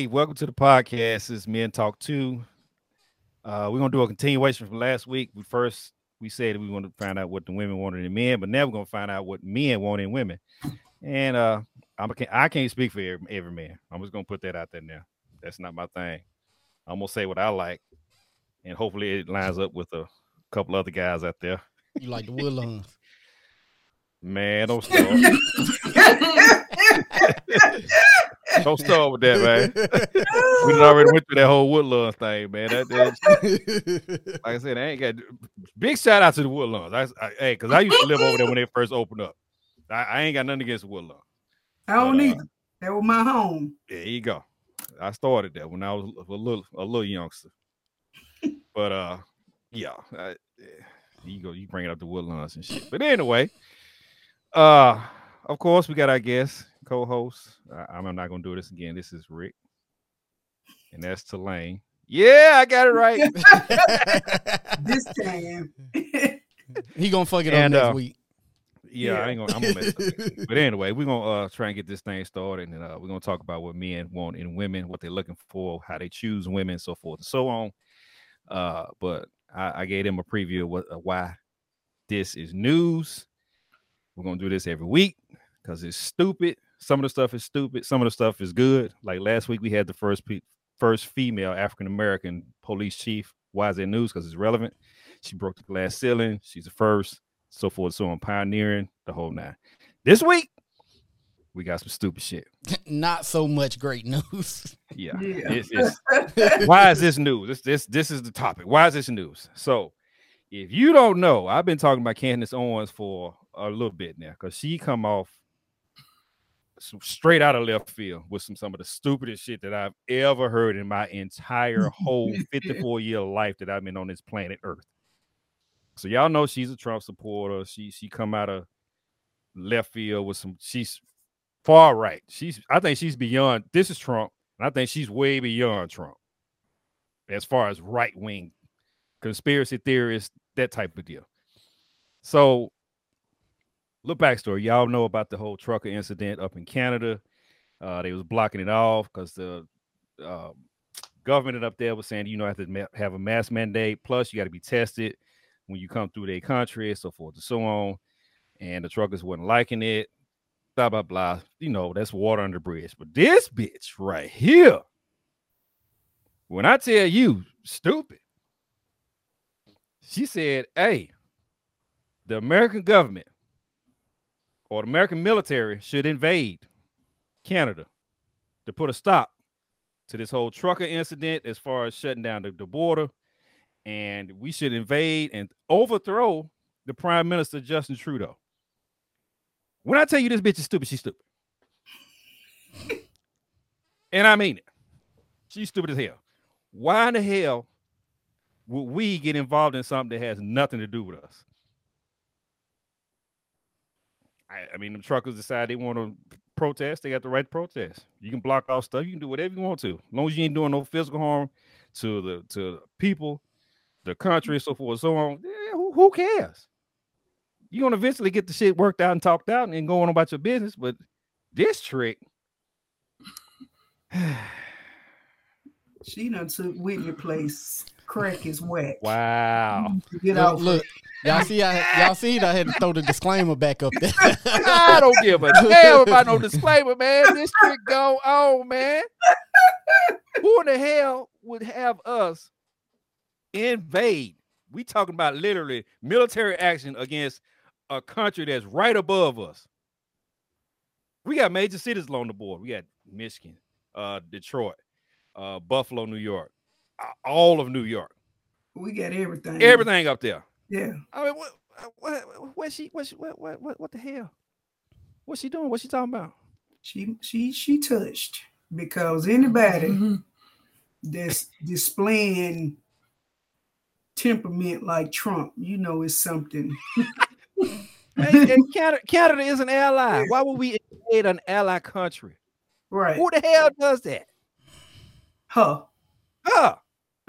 Hey, welcome to the podcast. This is Men Talk Too. Uh, we're gonna do a continuation from last week. We first we said we want to find out what the women wanted in men, but now we're gonna find out what men want in women. And uh I'm I can't speak for every, every man. I'm just gonna put that out there now. That's not my thing. I'm gonna say what I like, and hopefully it lines up with a couple other guys out there. You like the woodlands. Man, don't start. don't start with that, man. we already went through that whole Woodlands thing, man. That, that, like I said, I ain't got big shout out to the Woodlands. I, I hey, because I used to live over there when they first opened up. I, I ain't got nothing against Woodlands. I don't but, uh, That was my home. There you go. I started that when I was a little a little youngster. but uh, yeah, I, you go, you bring it up the Woodlands and shit. But anyway. Uh, of course, we got our guest co-host. I'm not gonna do this again. This is Rick, and that's Tulane. Yeah, I got it right. this time. he gonna fuck it and, up next uh, week. Yeah, yeah, I ain't gonna. I'm gonna mess up. But anyway, we're gonna uh, try and get this thing started, and uh, we're gonna talk about what men want in women, what they're looking for, how they choose women, so forth and so on. Uh, but I, I gave them a preview of what, uh, why this is news we're gonna do this every week because it's stupid. Some of the stuff is stupid. Some of the stuff is good. Like last week, we had the first pe- first female African American police chief. Why is that news? Because it's relevant. She broke the glass ceiling. She's the first. So forth, so on, pioneering the whole nine. This week, we got some stupid shit. Not so much great news. Yeah. yeah. It's, it's, why is this news? This this this is the topic. Why is this news? So, if you don't know, I've been talking about Candace Owens for a little bit now because she come off straight out of left field with some some of the stupidest shit that I've ever heard in my entire whole 54 year life that I've been on this planet Earth. So y'all know she's a Trump supporter. She she come out of left field with some she's far right. She's I think she's beyond this is Trump, and I think she's way beyond Trump as far as right wing conspiracy theorists, that type of deal. So little backstory. Y'all know about the whole trucker incident up in Canada. Uh, they was blocking it off because the uh, government up there was saying you know have to have a mask mandate. Plus, you got to be tested when you come through their country so forth and so on. And the truckers wasn't liking it. Blah blah blah. You know that's water under the bridge. But this bitch right here, when I tell you stupid, she said, "Hey, the American government or the American military should invade Canada to put a stop to this whole trucker incident as far as shutting down the, the border. And we should invade and overthrow the Prime Minister Justin Trudeau. When I tell you this bitch is stupid, she's stupid. and I mean it. She's stupid as hell. Why in the hell would we get involved in something that has nothing to do with us? I, I mean, the truckers decide they want to protest, they got the right to protest. You can block off stuff, you can do whatever you want to, as long as you ain't doing no physical harm to the to people, the country, so forth so on. Yeah, who, who cares? You're gonna eventually get the shit worked out and talked out and go on about your business. But this trick, she done took Whitney place. Crack is wet. Wow. Get out. Look, Y'all see, I, y'all see, I had to throw the disclaimer back up there. I don't give a damn about no disclaimer, man. This shit go on, man. Who in the hell would have us invade? We talking about literally military action against a country that's right above us. We got major cities along the board. We got Michigan, uh, Detroit, uh, Buffalo, New York, all of New York. We got everything. Everything up there. Yeah. I mean, what, what, what she, what, she, what, what, what, what the hell? What's she doing? What's she talking about? She, she, she touched because anybody mm-hmm. that's displaying temperament like Trump, you know, is something. and, and Canada, Canada is an ally. Why would we invade an ally country? Right. Who the hell does that? Huh. Huh.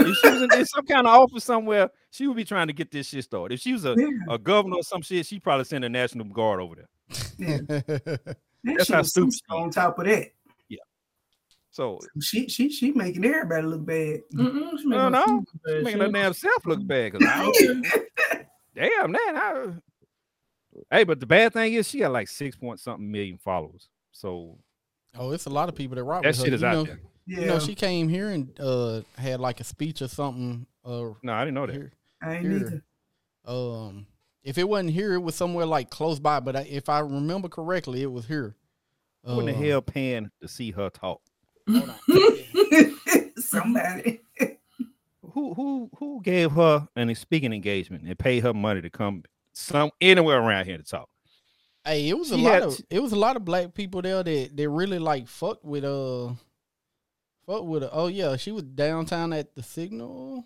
If she was in, in, some kind of office somewhere, she would be trying to get this shit started. If she was a, yeah. a governor or some shit, she'd probably send a national guard over there. Yeah. That's how stupid. On top of that. Yeah. So She she she making everybody look bad. Mm-mm, she No, making no. herself look bad. making She- her damn self look bad. 'cause damn, man. I, hey, but the bad thing is she got like six point something million followers. So Oh, it's a lot of people that rock that with her. shit is you out know, there. Yeah, You know, she came here and uh had like a speech or something. Uh, No, I didn't know that. here. I ain't here. either. Um, if it wasn't here, it was somewhere like close by. But I, if I remember correctly, it was here. Who in the Uh, hell paying to see her talk? Somebody. Who who who gave her an speaking engagement and paid her money to come some anywhere around here to talk? Hey, it was a lot of t- it was a lot of black people there that that really like fucked with uh fuck with her. Oh yeah, she was downtown at the Signal.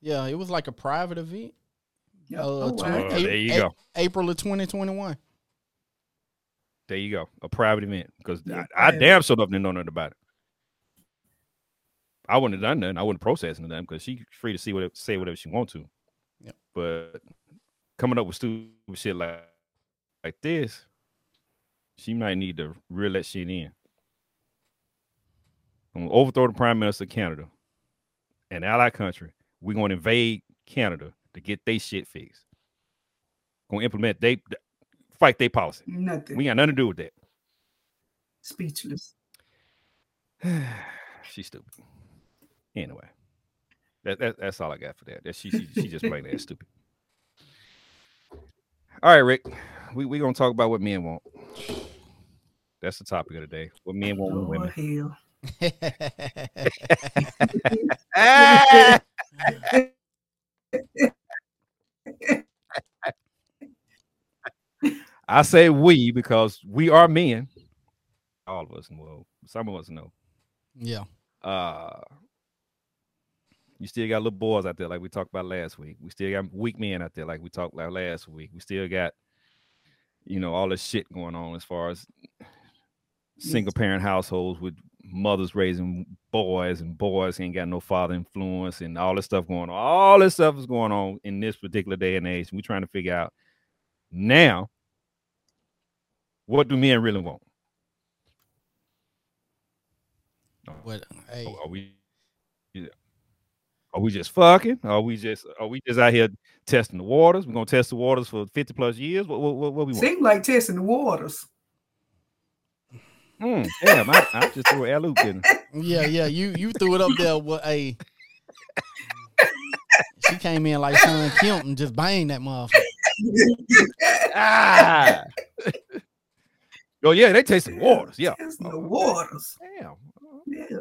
Yeah, it was like a private event. Yeah. Uh, Oh, wow. twen- Oh, A- there you A- go. April of twenty twenty one. There you go. A private event. Because Yeah, I, I damn sure didn't know nothing about it. I wouldn't have done nothing. I wouldn't process nothing because she's free to see whatever say whatever she want to. Yep. But coming up with stupid shit like like this, she might need to reel that shit in. I'm gonna overthrow the prime minister of Canada and ally country. We're gonna invade Canada to get their shit fixed. Gonna implement they fight their policy. Nothing. We got nothing to do with that. Speechless. She's stupid. Anyway, that, that that's all I got for that. That she she, she just plain ass stupid. All right, Rick, we we gonna talk about what men want. That's the topic of the day. What men want Oh women. hell. I say we because we are men. All of us, well, some of us know. yeah. uh you still got little boys out there like we talked about last week. We still got weak men out there like we talked about last week. We still got you know all this shit going on as far as single parent households with mothers raising boys and boys ain't got no father influence and all this stuff going on. All this stuff is going on in this particular day and age. We're trying to figure out now what do men really want? What hey, Are we are we just fucking? Are we just are we just out here testing the waters? We're gonna test the waters for 50 plus years. What what, what, what we want? Seem like testing the waters. Mm, damn, I, I just threw an alley in. yeah, yeah, you you threw it up there. What a she came in like Shawn Kemp and just banged that motherfucker. Ah. oh yeah, they tasting waters. Yeah. Testing the okay. waters. Damn. Yeah.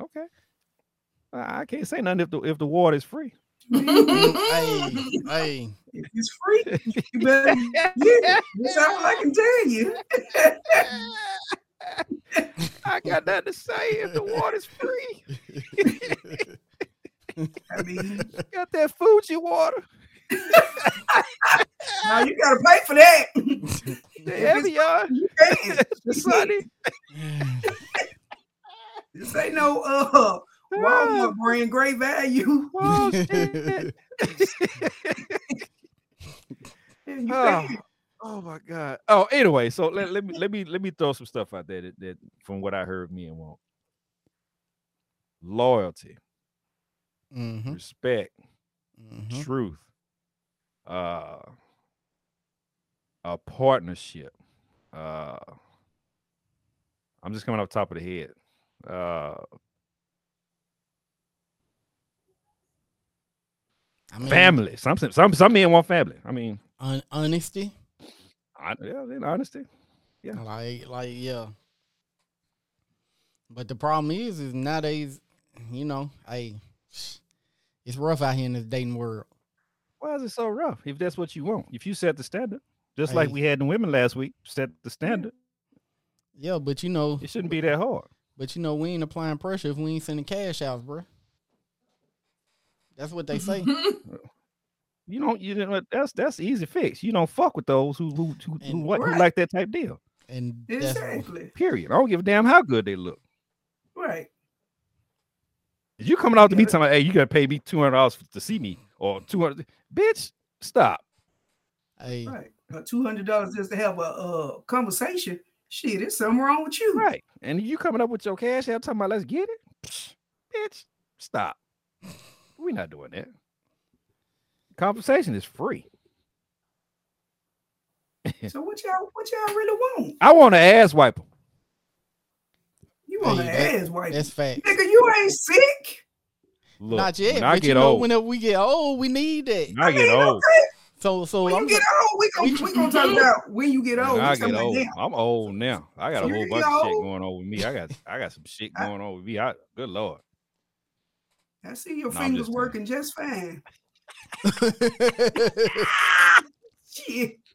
Okay. I I can't say nothing if the if the water is free. hey, hey, If it's free, you better get it. That's all I can tell you. I got nothing to say if the water's free. I mean, Got that Fiji water. now you gotta pay for that. The can't. The Sunny. This ain't no uh Walmart brand great value. Oh, shit. You oh. Oh my god. Oh, anyway, so let, let me let me let me throw some stuff out there that, that from what I heard men want. Loyalty, hmm respect, hmm truth, uh a partnership. Uh I'm just coming off the top of the head. Uh I mean, family. Some some some men want family. I mean, hon- honesty, I, yeah, in honesty. Yeah. like, like, yeah. But the problem is, is nowadays, you know, hey, it's rough out here in this dating world. Why is it so rough? If that's what you want, if you set the standard, just like we had in women last week, set the standard. Yeah, but you know, It shouldn't be that hard. but you know, we ain't applying pressure if we ain't sending cash out, bro. That's what they say. You don't. You know what? that's that's the easy fix. You don't fuck with those who who who, who, And- what, who Right. like that type deal. And that's Exactly. Period. I don't give a damn how good they look. Right. If you coming out to me Yeah. talking, hey, you gotta pay me two hundred dollars to see me or two hundred, bitch, stop. hey, Right. Two hundred dollars just to have a uh, conversation. Shit, there's something wrong with you. Right. And you coming up with your cash out talking about let's get it? Psh, bitch, stop. We're not doing that. Compensation is free. So what y'all what y'all really want? I want an ass wiper. You want Hey, an that- ass wipe. That's fact. Nigga, you ain't sick. Look, Not yet, when I but get you know, old, whenever we get old, we need that. when I get mean, old, okay. So, so When I'm you get old, we gonna we- we gonna talk about when you get old. I get old. Now. I'm old now. I got a whole get bunch of shit going on with me. I got I got some shit going on with me. I good lord. I see your No, fingers just working just fine. Shit.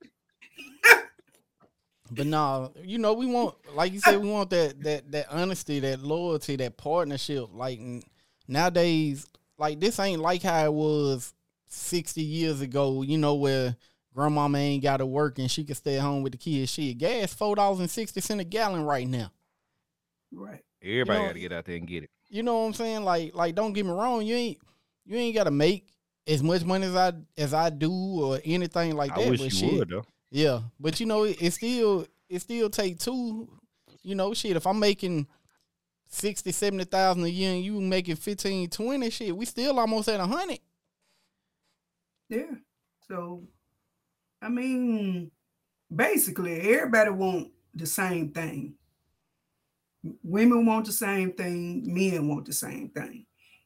But no, you know, we want, like you said, we want that that that honesty, that loyalty, that partnership. Like nowadays, like this ain't like how it was sixty years ago. You know, where grandmama ain't got to work and she can stay at home with the kids. Shit, gas four dollars and sixty cent a gallon right now. Right. Everybody know- got to get out there and get it. You know what I'm saying? Like, like don't get me wrong, you ain't you ain't got to make as much money as I as I do or anything like that. I wish but you shit, would though. Yeah, but you know, it, it still it still take two. You know, shit. If I'm making 60, 70,000 a year and you making 15, 20, shit, we still almost at a hundred. Yeah. So, I mean, basically, everybody want the same thing. Women want the same thing. Men want the same thing.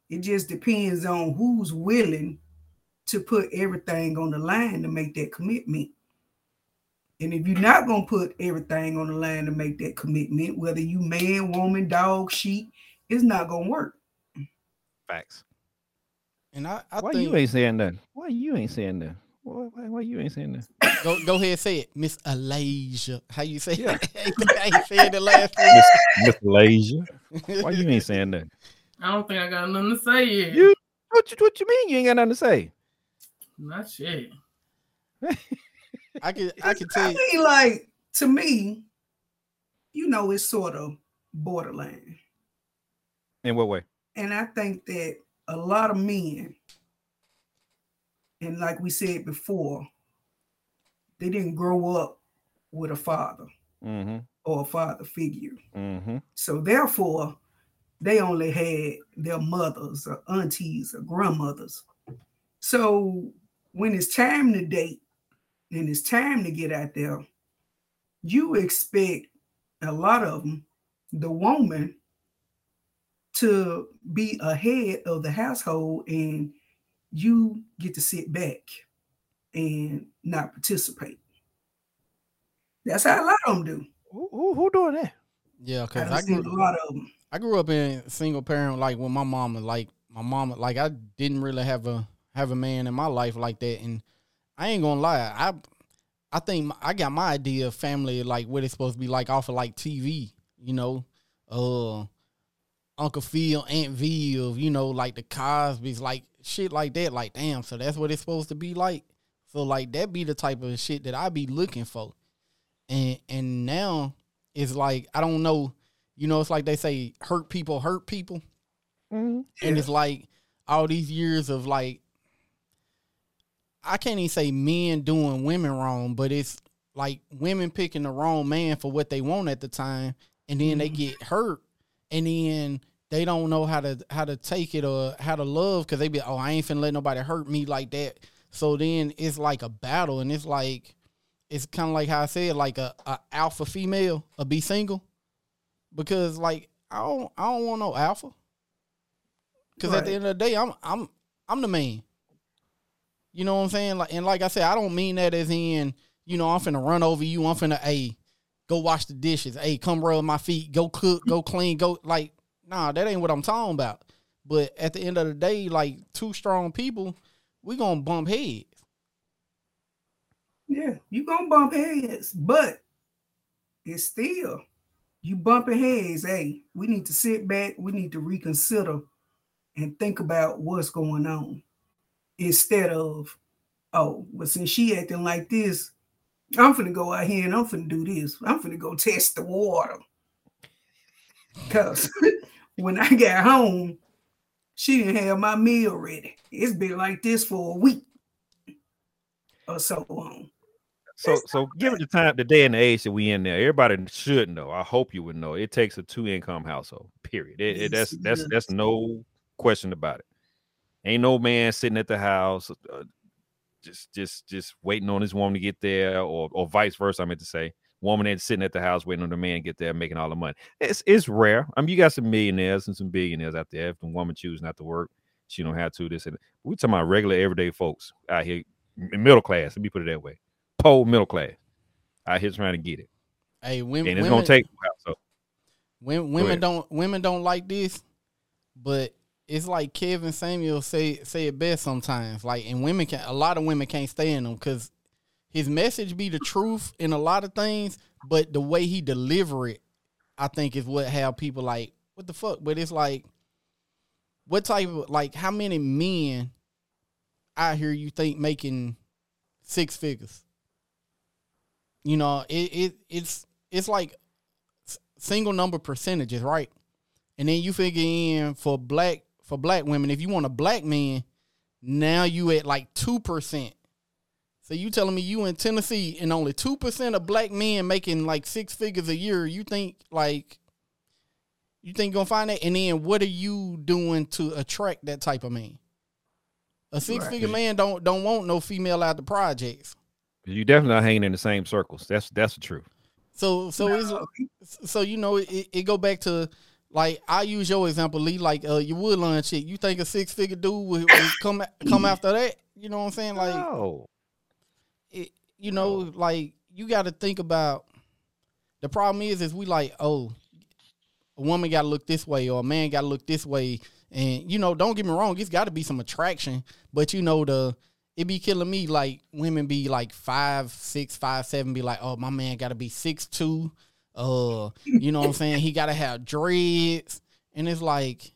It just depends on who's willing to put everything on the line to make that commitment. And if you're not gonna put everything on the line to make that commitment, whether you man, woman, dog, sheep, it's not gonna work. Facts. And I, I Why think you ain't saying nothing? Why you ain't saying nothing? Why, why, why you ain't saying nothing? go go ahead and say it, Miss Alasia. How you say Yeah. it? I ain't said it last Miss Malaysia. Why you ain't saying nothing? I don't think I got nothing to say yet. You what you what you mean you ain't got nothing to say? Not shit. I can I can tell I you, mean, like to me, you know, it's sort of borderline. In what way? And I think that a lot of men, and like we said before, they didn't grow up with a father Mm-hmm. or a father figure. Mm-hmm. So therefore, they only had their mothers or aunties or grandmothers. So when it's time to date and it's time to get out there, you expect a lot of them, the woman, to be ahead of the household and you get to sit back and not participate. That's how a lot of them do. Who, who who doing that? yeah, because done I grew a lot of them. I grew up in single parent, like with my mama. Like my mama, like I didn't really have a have a man in my life like that. And I ain't gonna lie, I I think I got my idea of family like what it's supposed to be like off of like TV. You know, uh, Uncle Phil, Aunt V, of you know like the Cosby's, like shit like that. Like damn, so that's what it's supposed to be like. So like that be the type of shit that I be looking for. And and now it's like I don't know you know, it's like they say hurt people hurt people. Mm-hmm. And it's like all these years of like I can't even say men doing women wrong, but it's like women picking the wrong man for what they want at the time and then they Mhm. get hurt and then they don't know how to how to take it or how to love because they be oh I ain't finna let nobody hurt me like that. So then it's like a battle and it's like it's kind of like how I said like a, a alpha female a be single because like I don't I don't want no alpha because at the end of the day I'm I'm I'm the man. You know what I'm saying? Like and like I said, I don't mean that as in you know I'm finna run over you. I'm finna a go wash the dishes. Hey, come rub my feet. Go cook. Go clean. Go like nah, that ain't what I'm talking about. But at the end of the day, like two strong people, we gonna bump heads. Yeah, you gonna bump heads, but it's still you bumping heads. Hey, we need to sit back. We need to reconsider and think about what's going on instead of, oh, but since she acting like this, I'm finna go out here and I'm finna do this. I'm finna go test the water. Cause when I got home, she didn't have my meal ready. It's been like this for a week or so on. So so given the time, the day and the age that we in there, everybody should know. I hope you would know. It takes a two income household. Period. It, it, that's that's that's no question about it. Ain't no man sitting at the house, uh, just just just waiting on his woman to get there, or or vice versa. I meant to say, woman ain't sitting at the house waiting on the man to get there, making all the money. It's it's rare. I mean, you got some millionaires and some billionaires out there. If the woman chooses not to work, she don't have to. This and we talking about regular everyday folks out here, middle class. Let me put it that way. Poor middle class out here trying to get it, Hey, and women, it's women, gonna take. a while, So Women, women don't women don't like this, but it's like Kevin Samuel say say it best sometimes. Like, and women can a lot of women can't stand him because his message be the truth in a lot of things, but the way he deliver it, I think is what have people like what the fuck. But it's like, what type of like how many men out here you think making six figures? You know, it, it it's it's like single number percentages, right? And then you figure in for black for black women, if you want a black man, now you at like two percent. So you telling me you in Tennessee and only two percent of black men making like six figures a year? You think like you think you're gonna find that? And then what are you doing to attract that type of man? A six figure Right. man don't don't want no female out the projects. you definitely not hanging in the same circles. That's that's the truth. So so it's so you know it, it go back to like I use your example, Lee, like uh your Woodlawn chick. You think a six figure dude would, would come come after that? You know what I'm saying? Like no. it, you know, like you got to think about the problem is is we like oh a woman got to look this way or a man got to look this way and you know don't get me wrong it's got to be some attraction but you know the it be killing me like women be like five six five seven be like oh my man got to be six two uh you know what i'm saying he got to have dreads and it's like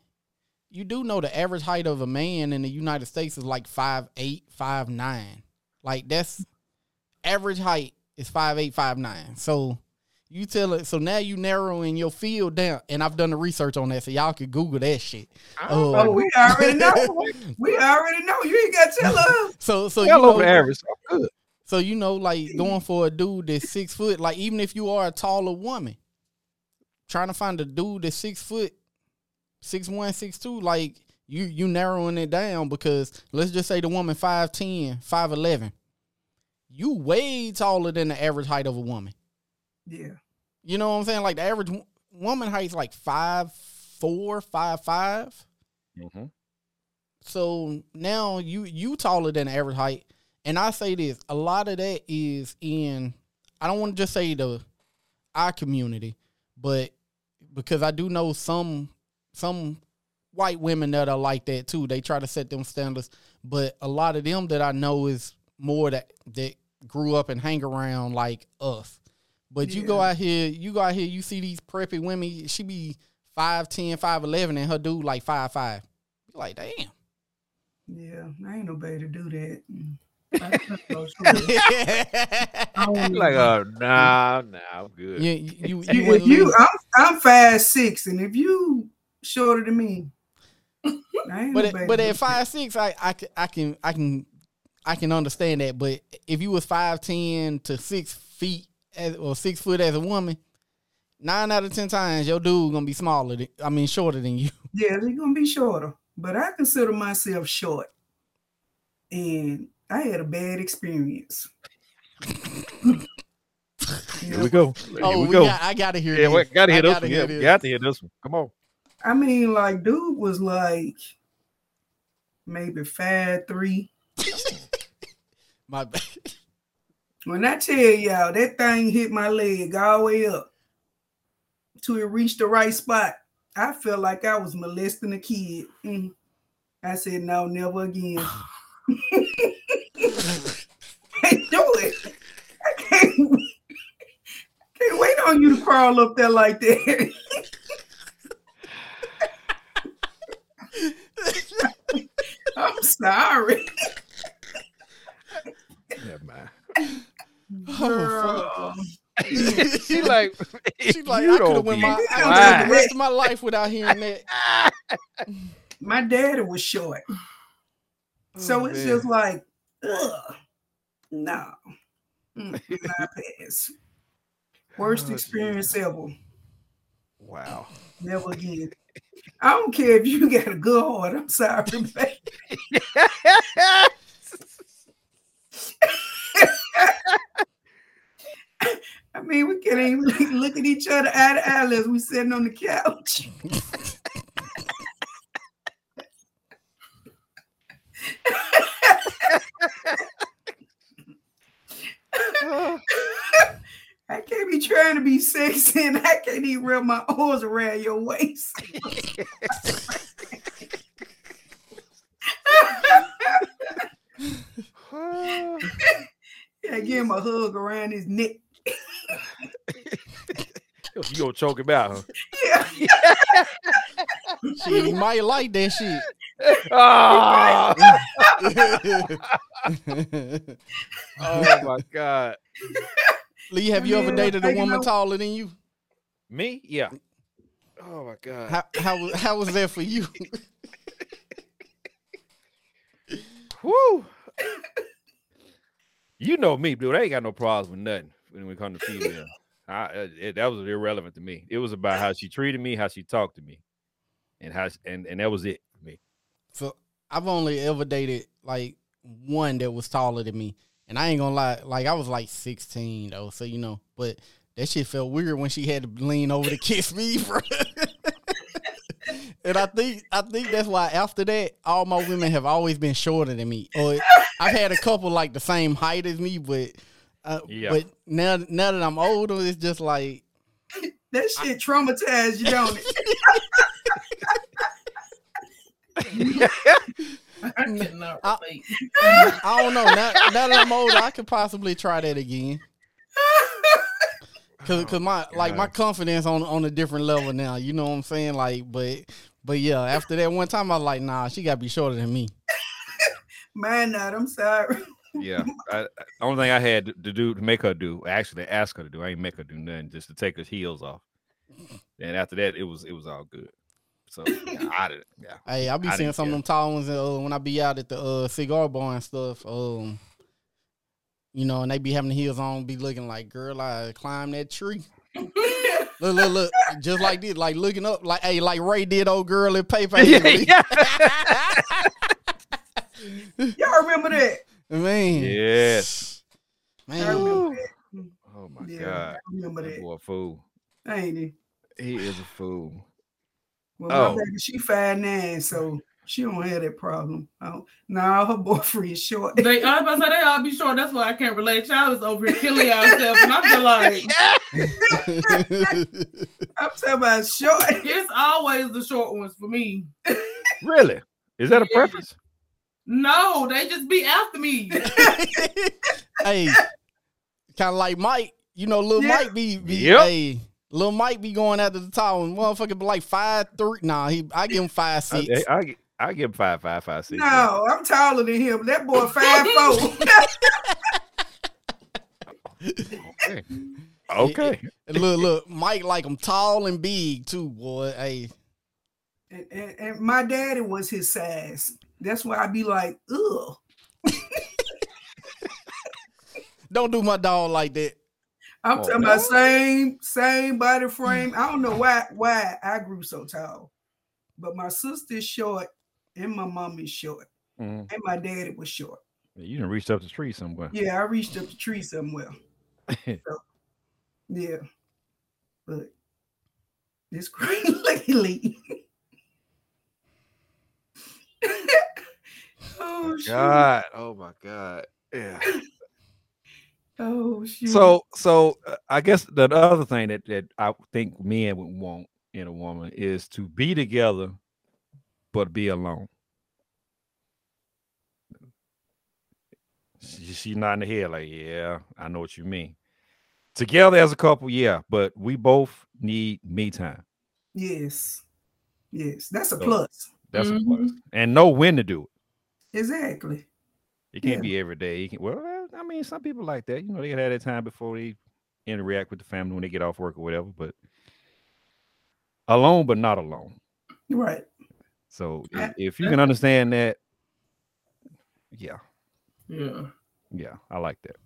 you do know the average height of a man in the united states is like five eight five nine like that's average height is five eight five nine so you tell it so now you narrowing your field down and i've done the research on that so y'all could google that shit Oh, oh we already know. We already know. You ain't got to tell us. so so you Well know, over the average. So good. So you know like going for a dude that's six foot like even if you are a taller woman trying to find a dude that's six foot six one six two like you you narrowing it down because let's just say the woman 5'10 5'11 you way taller than the average height of a woman Yeah. You know what I'm saying? Like the average wo- woman height's like five four, five five. Mhm. So now you you taller than the average height. And I say this, a lot of that is in I don't want to just say the our community, but because I do know some some white women that are like that too. They try to set them standards, but a lot of them that I know is more that that grew up and hang around like us. But you go out here, you go out here, you see these preppy women, she be 5'10, 5'11, and her dude like 5'5. You like, damn. Yeah. I ain't nobody to do that. That's not so true. I don't Like, oh nah, nah, I'm good. you, you, you, You, you if you, I'm, I'm five six, and if you shorter than me, I ain't but at, but at five six, I, I can I can I can I can understand that. But if you was five ten to six feet as, or six foot as a woman, nine out of ten times your dude gonna be smaller. Than, I mean shorter than you. Yeah, they're gonna be shorter, but I consider myself short, and I had a bad experience. Here we go. Here oh, we we go. got, I gotta hear. yeah, this. we gotta hear I this gotta one. hear Yeah, this. got to hear this one. Come on. I mean, like, dude was like maybe five three. My bad. When I tell y'all that thing hit my leg all the way up till it reached the right spot, I felt like I was molesting a kid. Mm. I said, no, never again. can't do it. I can't, can't wait on you to crawl up there like that. I'm sorry. Never mind. Oh, Girl. she like, She like you I could have went my I could quiet. have the rest of my life without hearing that. My daddy was short. So Oh, it's man. just like, ugh, no. Mm, I pass. Worst Oh, experience ever. Wow. Never again. I don't care if you got a good heart. I'm sorry, baby. I mean, we can't even look- look at each other eye to eye as we sitting on the couch. I can't be trying to be sexy and I can't even wrap my arms around your waist. I give him a hug around his neck. you gonna choke him out, huh? Yeah. Shit, he might like that shit. Ah! Oh my god. Lee, have you ever dated a woman taller than you? Me? Yeah. Oh my god. How how was- how was that for you? Woo. you know me, dude. I ain't got no problems with nothing when it comes to female. I, uh, it, that was irrelevant to me. It was about how she treated me, how she talked to me, and how she, and and that was it for me. So I've only ever dated like one that was taller than me, and I ain't gonna lie, like I was like sixteen though, so you know, but that shit felt weird when she had to lean over to kiss me, bro. and I think I think that's why after that, all my women have always been shorter than me, or I've had a couple like the same height as me, but. Uh, Yeah. But now, now that I'm older, it's just like That shit traumatized you, don't it? I cannot I- relate. I don't know. Now, now that I'm older, I could possibly try that again. Cause, cause my oh, like my confidence on on a different level now. You know what I'm saying? Like, but but yeah, after that one time, I was like, nah, she gotta be shorter than me. Mine not. I'm sorry. Yeah. I, I- the only thing I had to do to make her do, actually ask her to do, I ain't make her do nothing, just to take her heels off. And after that, it was it was all good. So yeah, I did. Yeah. Hey, I be I seeing didn't some of them tall ones uh, when I be out at the uh, cigar bar and stuff. Um, you know, and they be having the heels on, be looking like, girl, I climb that tree. Look, look, look, just like this, like looking up, like hey, like Ray did, old girl at PayPal. yeah. Y'all remember that? Man, Yes. I man. remember that. Oh my Yeah, god. I remember That that. boy a fool. Ain't he? He is a fool. Well, Oh. my baby, she five nine, so she don't have that problem. Oh, now her boyfriend is short. They, I was about to say they all be short. That's why I can't relate. Y'all is over here killing yourself, and I'm just like, I'm talking about short. it's always the short ones for me. Really? Is that a Yeah. preference? No, they just be after me. hey, kind of like Mike. You know, little Yeah. Mike be, be Yep. hey, little Mike be going after the tall one. Motherfucker be like five three. Nah, he I give him five I, six. I, I, I give him five, five, five, six. No, I'm taller than him. That boy five four. Okay. Okay. And look, look, Mike like him tall and big too, boy. Hey, and, and, and my daddy was his size. That's why I be like, ugh. don't do my dog like that. I'm Oh, talking no. about same same body frame. I don't know why why I grew so tall, but my sister's short and my mom is short Mhm. and my daddy was short. You done reach up the tree somewhere. Yeah, I reached up the tree somewhere. So, yeah, but it's great lately. oh! God. Oh my God. Yeah. Oh shoot! So, so uh, I guess the other thing that that I think men would want in a woman is to be together, but be alone. She, she nodding her head like, yeah, I know what you mean. Together as a couple, yeah, but we both need me time. yes, yes, that's a So- plus. That's a Mhm. plus, and know when to do it. Exactly. It can't Yeah. be every day. You can, well, I mean, some people like that. You know, they can have that time before they interact with the family when they get off work or whatever. But alone, but not alone. Right. So i- That- if you can understand that, yeah, Yeah. yeah, I like that.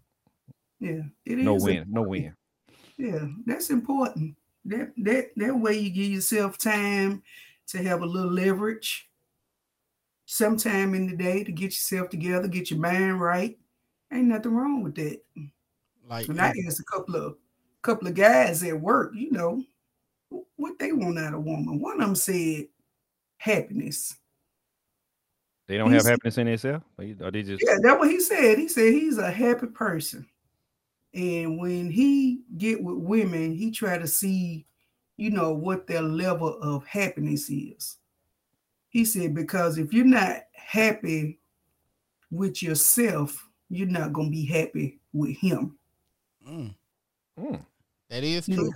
Yeah, it is. No win, important. no win. Yeah, that's important. That that that way you give yourself time to have a little leverage, sometime in the day to get yourself together, get your mind right. Ain't nothing wrong with that. Like And I asked a couple of couple of guys at work, you know, what they want out of a woman. One of them said happiness. They don't have He's- happiness in themselves. Or they just Yeah, that's what he said. He said he's a happy person. And when he get with women, he try to see, you know, what their level of happiness is. He said, because if you're not happy with yourself, you're not gonna be happy with him. mm, Mm. that is Yeah. true.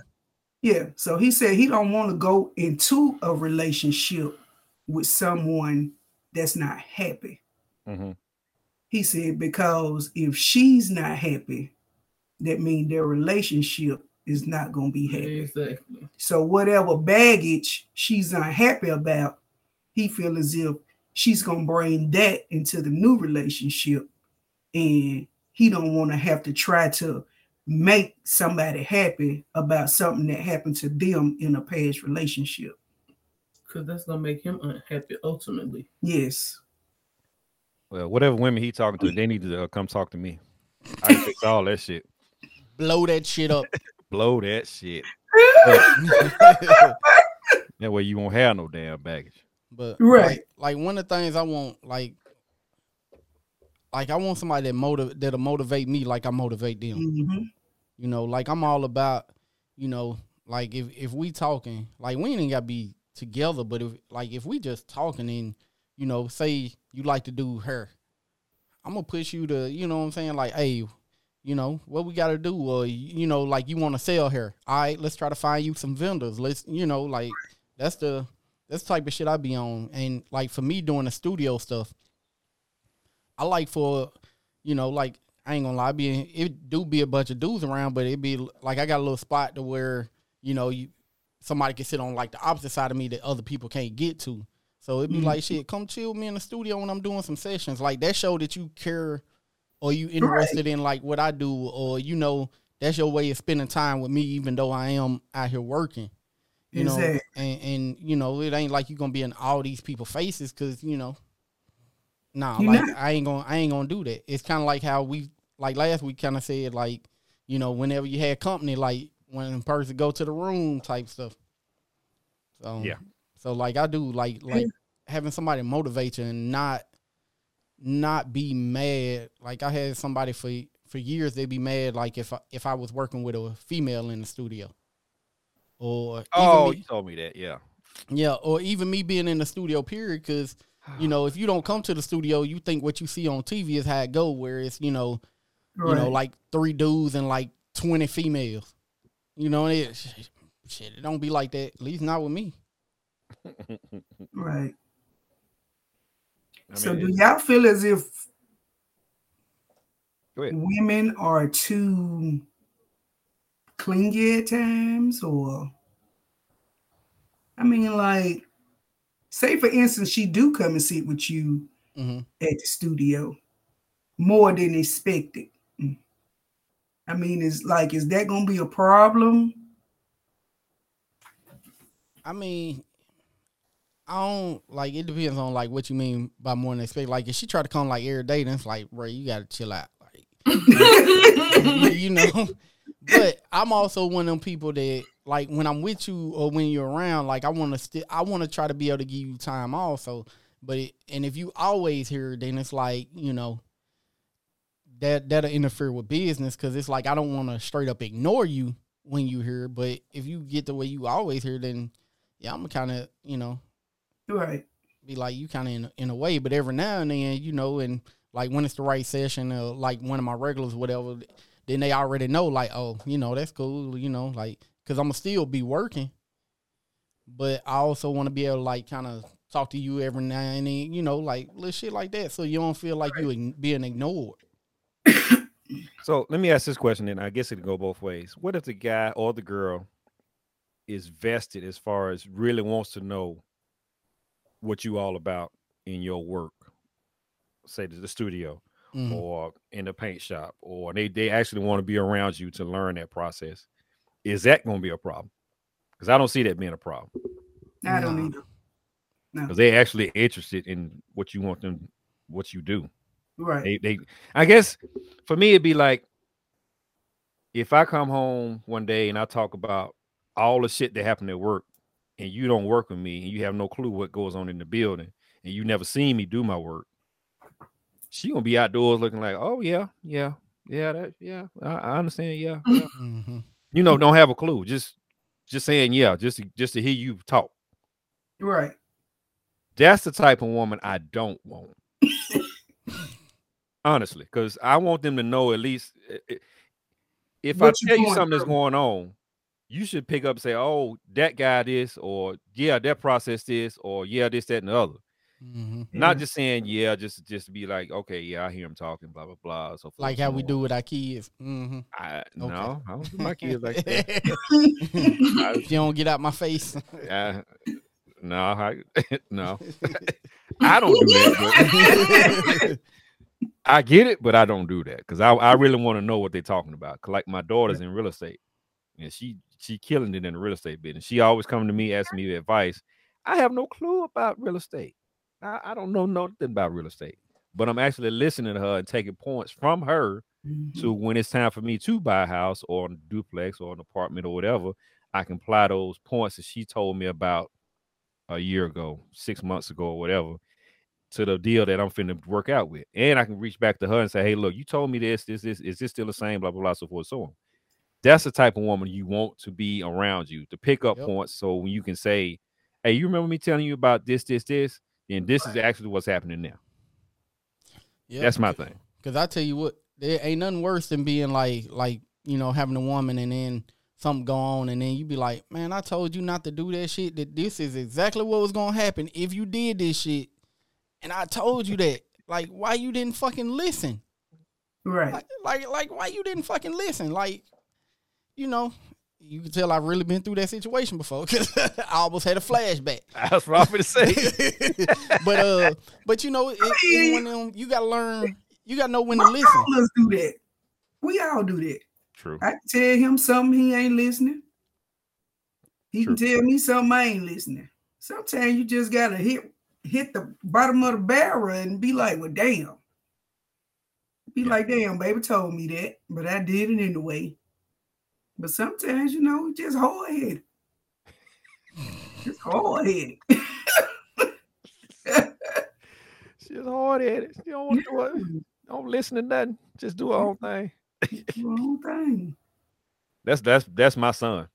Yeah. So he said he don't want to go into a relationship with someone that's not happy. Mhm. He said because if she's not happy, that means their relationship is not going to be happy. Exactly. So whatever baggage she's unhappy about, he feel as if she's going to bring that into the new relationship and he don't want to have to try to make somebody happy about something that happened to them in a past relationship. Because that's gonna make him unhappy ultimately. Yes. Well, whatever women he talking to, they need to uh, come talk to me. I can fix all that shit. Blow that shit up. Blow that shit. That way you won't have no damn baggage. But Right. like, like one of the things I want, like, like I want somebody that motiv- that'll motivate me, like I motivate them. Mhm. You know, like I'm all about, you know, like if if we talking, like we ain't gotta be together, but if like if we just talking and you know, say you like to do hair, I'm gonna push you to, you know what I'm saying, like, hey, you know, what we gotta do, or you know, like you want to sell hair. All right, let's try to find you some vendors. Let's, you know, like that's the that's the type of shit I be on. And like for me doing the studio stuff, I like for, you know, like I ain't gonna lie, be it do be a bunch of dudes around, but it be like I got a little spot to where you know you somebody can sit on like the opposite side of me that other people can't get to. So it'd be Mhm. like shit, come chill with me in the studio when I'm doing some sessions. Like that show that you care or you interested in like what I do, or you know, that's your way of spending time with me, even though I am out here working. You know, and, and you know, it ain't like you're gonna be in all these people faces because you know, nah, You like not. I ain't gonna I ain't gonna do that. It's kind of like how we like last week kind of said like, you know, whenever you had company, like when a person go to the room type stuff. So Yeah. so like I do like like having somebody motivate you and not not be mad. Like I had somebody for for years they'd be mad like if I, if I was working with a female in the studio. Or Oh, me- you told me that. Yeah. yeah, or even me being in the studio period, because you know if you don't come to the studio, you think what you see on TV is how it go, where it's you know you know like three dudes and like twenty females. You know, and it shit, shit, it don't be like that. At least not with me. right. I so mean, do y'all feel as if women are too clingy at times or I mean like say for instance she do come and sit with you hmm at the studio more than expected. I mean, it's like, is that gonna be a problem? I mean, I don't like. It depends on like what you mean by more than expect. Like if she try to come like every day, then it's like, bro, you gotta chill out. Like you know. But I'm also one of them people that like when I'm with you or when you're around, like I want to still I want to try to be able to give you time also. But it, and if you always here, then it's like you know that that'll interfere with business because it's like I don't want to straight up ignore you when you here. But if you get the way you always here, then yeah, I'm kind of you know Right. be like you kind of in, in a way, but every now and then, you know, and like when it's the right session, or like one of my regulars, whatever, then they already know, like, oh, you know, that's cool, you know, like, cause I'm gonna still be working, but I also want to be able to like kind of talk to you every now and then, you know, like little shit like that, so you don't feel like you ign- being ignored. So let me ask this question, and I guess it could go both ways. What if the guy or the girl is vested as far as really wants to know what you all about in your work, say to the studio, Mhm. or in the paint shop, or they they actually want to be around you to learn that process. Is that going to be a problem? Because I don't see that being a problem. I don't either. Because they're actually interested in what you want them, what you do. Right. They, they, I guess, for me, it'd be like if I come home one day and I talk about all the shit that happened at work, and you don't work with me, and you have no clue what goes on in the building, and you never seen me do my work. She gonna be outdoors looking like, oh yeah, yeah, yeah, that, yeah, I, I understand, yeah, yeah. Mhm. you know, don't have a clue, just, just saying, yeah, just to, just to hear you talk. Right. That's the type of woman I don't want. Honestly, because I want them to know at least i- i- if What I you tell you going something that's going on, you should pick up and say, "Oh, that guy this," or "Yeah, that process this," or "Yeah, this, that, and the other." Mhm. Not just saying, "Yeah," just just be like, "Okay, yeah, I hear him talking," blah blah blah. So Like how so we do with our kids. Mm-hmm. I, Okay. No, I don't do my kids like that. if you don't get out my face. No, I, no, I don't do that. But I get it, but I don't do that because I, I really want to know what they're talking about. 'Cause like my daughter's in real estate, and she she killing it in the real estate business. She always coming to me asking me advice. I have no clue about real estate. I, I don't know nothing about real estate, but I'm actually listening to her and taking points from her Mhm. to when it's time for me to buy a house or a duplex or an apartment or whatever, I can apply those points that she told me about a year ago, six months ago, or whatever, to the deal that I'm finna work out with. And I can reach back to her and say, Hey, look, you told me this, this, this, is this still the same? Blah, blah, blah, so forth, so on. That's the type of woman you want to be around you to pick up Yep. points. So when you can say, Hey, you remember me telling you about this, this, this, then this is actually what's happening now. Yeah, That's my thing. Cause I tell you what, there ain't nothing worse than being like, like you know, having a woman and then something go on, and then you be like, man, I told you not to do that shit. That this is exactly what was gonna happen if you did this shit, and I told you that. Like, why you didn't fucking listen? Right. Like, like, like, why you didn't fucking listen? Like, you know, you can tell I've really been through that situation before. Cause I almost had a flashback. That's what I'm gonna say. but uh, but you know, it, it's one of them, you gotta learn. You gotta know when to listen. All us do that. We all do that. True. I can tell him something he ain't listening. He can tell me something I ain't listening. Sometimes you just gotta hit hit the bottom of the barrel and be like, well, damn. Be Yeah. like, damn, baby told me that, but I did it anyway. But sometimes, you know, just hard headed. Just hard headed. She's hard headed. She don't want to do. Don't listen to nothing. Just do her own thing. Wrong thing. That's that's that's my son.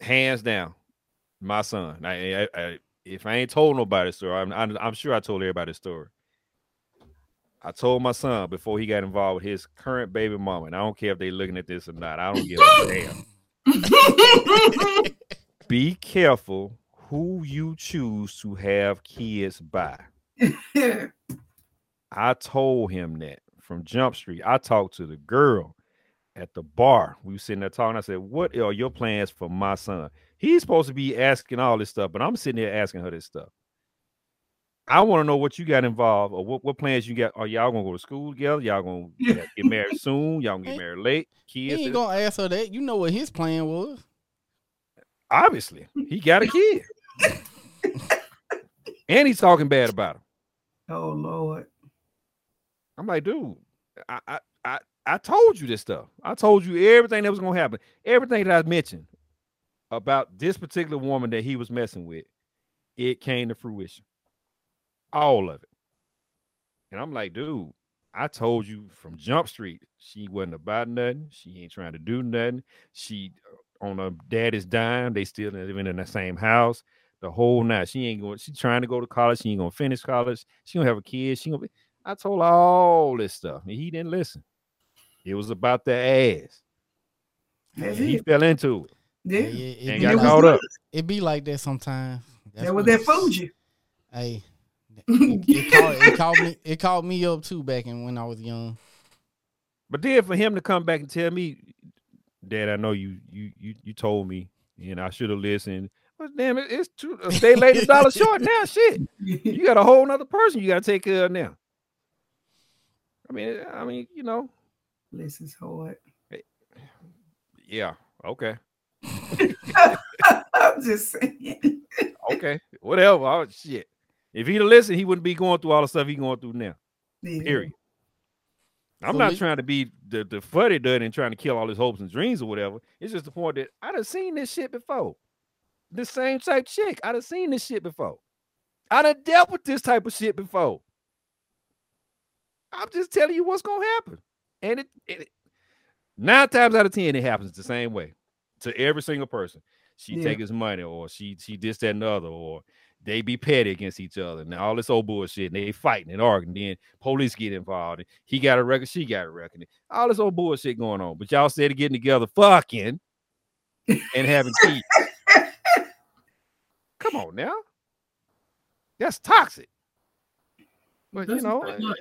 Hands down, my son. I, I, I if I ain't told nobody the story, I'm, I'm I'm sure I told everybody the story. I told my son before he got involved with his current baby mama, and I don't care if they're looking at this or not. I don't give a damn. Be careful who you choose to have kids by. I told him that from Jump Street. I talked to the girl at the bar. We were sitting there talking. I said, What are your plans for my son? He's supposed to be asking all this stuff, but I'm sitting there asking her this stuff. I want to know what you got involved or what, what plans you got. Are y'all gonna go to school together? Y'all gonna get get married soon? Y'all gonna get married late? He Kids? ain't gonna ask her that. You know what his plan was. Obviously, he got a kid. and he's talking bad about him. oh Lord. I'm like, dude, I, I I I told you this stuff. I told you everything that was gonna happen. Everything that I mentioned about this particular woman that he was messing with, it came to fruition. All of it. And I'm like, dude, I told you from Jump Street, she wasn't about nothing. She ain't trying to do nothing. She uh, on her daddy's dime. They still living in the same house. The whole night. She ain't going, she's trying to go to college. She ain't gonna finish college. She gonna have a kid. She gonna be I told her all this stuff, and he didn't listen. It was about the ass. That's And he fell into it Yeah. It, it, and be got it like, caught up. it be like that sometimes. That's That was what- that Fuji. Hey, it, it, called, it called me. It called me up too back in when I was young. But then for him to come back and tell me, Dad, I know you you you you told me, and I should have listened. But damn it, it's two a day late, a dollar short now. Shit, you got a whole nother person you got to take care of now. I mean, I mean, you know, this is hard. yeah, okay, I'm just saying. okay, whatever. Oh, shit. If he'd have listened, he wouldn't be going through all the stuff he's going through now. Yeah. Period. I'm So not Lee- trying to be the, the fuddy duddy and trying to kill all his hopes and dreams or whatever. It's just the point that I done seen this shit before. The same type chick. I done seen this shit before. I done dealt with this type of shit before. I'm just telling you what's gonna happen. And it, it nine times out of ten, it happens the same way to every single person. She Yeah. take his money, or she she this, that, and the other, or they be petty against each other. Now all this old bullshit, and they fighting and arguing. Then police get involved. And he got a record, she got a record. All this old bullshit going on. But y'all said to getting together, fucking, and having kids. Come on now, that's toxic. But you know.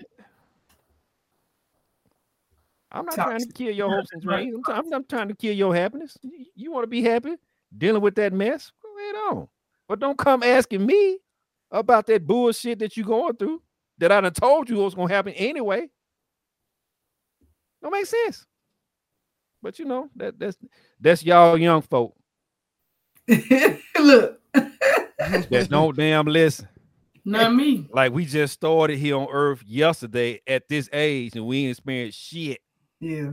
I'm not trying to kill your hopes and dreams. I'm, I'm trying to kill your happiness. You, want to be happy dealing with that mess? Go ahead on. But don't come asking me about that bullshit that you're going through that I done told you was gonna happen anyway. Don't make sense. But you know, that that's that's y'all young folk Look. that don't damn listen. Not me. Like we just started here on earth yesterday at this age and we ain't experienced shit. Yeah.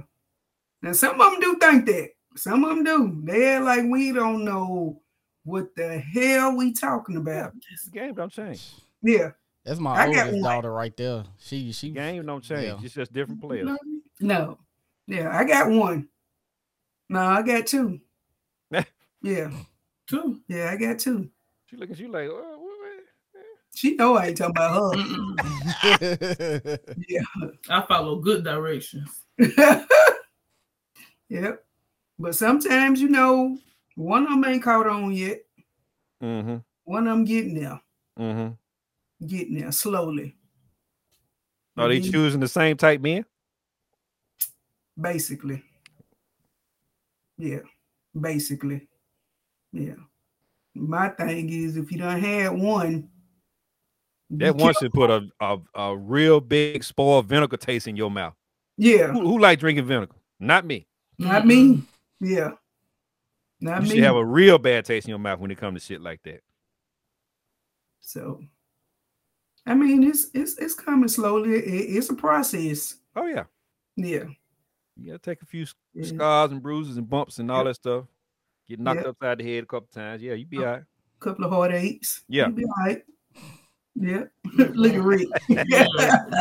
Now some of them do think that. Some of them do. They're like we don't know what the hell we talking about. The game don't change. Yeah. That's my I oldest one. daughter right there. She she Game don't change. Yeah. It's just different players. Not me. No. Yeah, I got one. No, I got two. yeah. Two. Yeah, I got two. She looking at you like, oh, what, what? She know I ain't talking about her. Mm-mm. I follow good directions. yep. But sometimes, you know, one of them ain't caught on yet. Mm-hmm. One of them getting there, Mm-hmm. getting there slowly. Are they Mhm. choosing the same type men? Basically. Yeah. Basically. Yeah. My thing is if you don't have one, That one should put a, a a real big spoiled vinegar taste in your mouth. Yeah, Who, who like drinking vinegar? Not me. not me. Yeah. Not You me. should have a real bad taste in your mouth when it comes to shit like that. So, I mean, it's it's it's coming slowly. It- it's a process. Oh yeah. Yeah, You gotta take a few yeah. scars and bruises and bumps and all Yep. that stuff. Get knocked Yep. upside the head a couple times. Yeah, you be Yep. all right. couple of heartaches. Yeah. You'll be all right. Yeah, look at Rick. Yeah,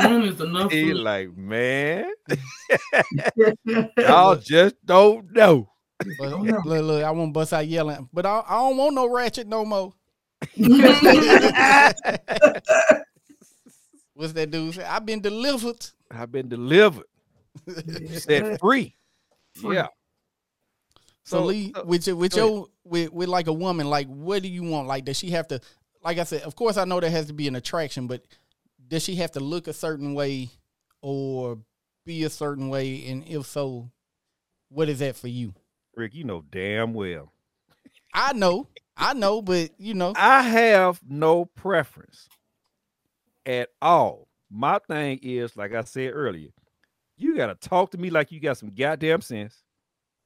one is enough. He like, man, y'all just don't know. But Oh, look, look, I won't bust out yelling. But I, I don't want no ratchet no more. What's that dude say? I've been delivered. I've been delivered, Yeah. set free. Free. Yeah. So, Lee, so- with your with your with, with like a woman, like what do you want? Like does she have to like I said, of course I know there has to be an attraction, but does she have to look a certain way or be a certain way? And if so, what is that for you? Rick, you know damn well. I know, I know, but you know, I have no preference at all. My thing is, like I said earlier, you got to talk to me like you got some goddamn sense.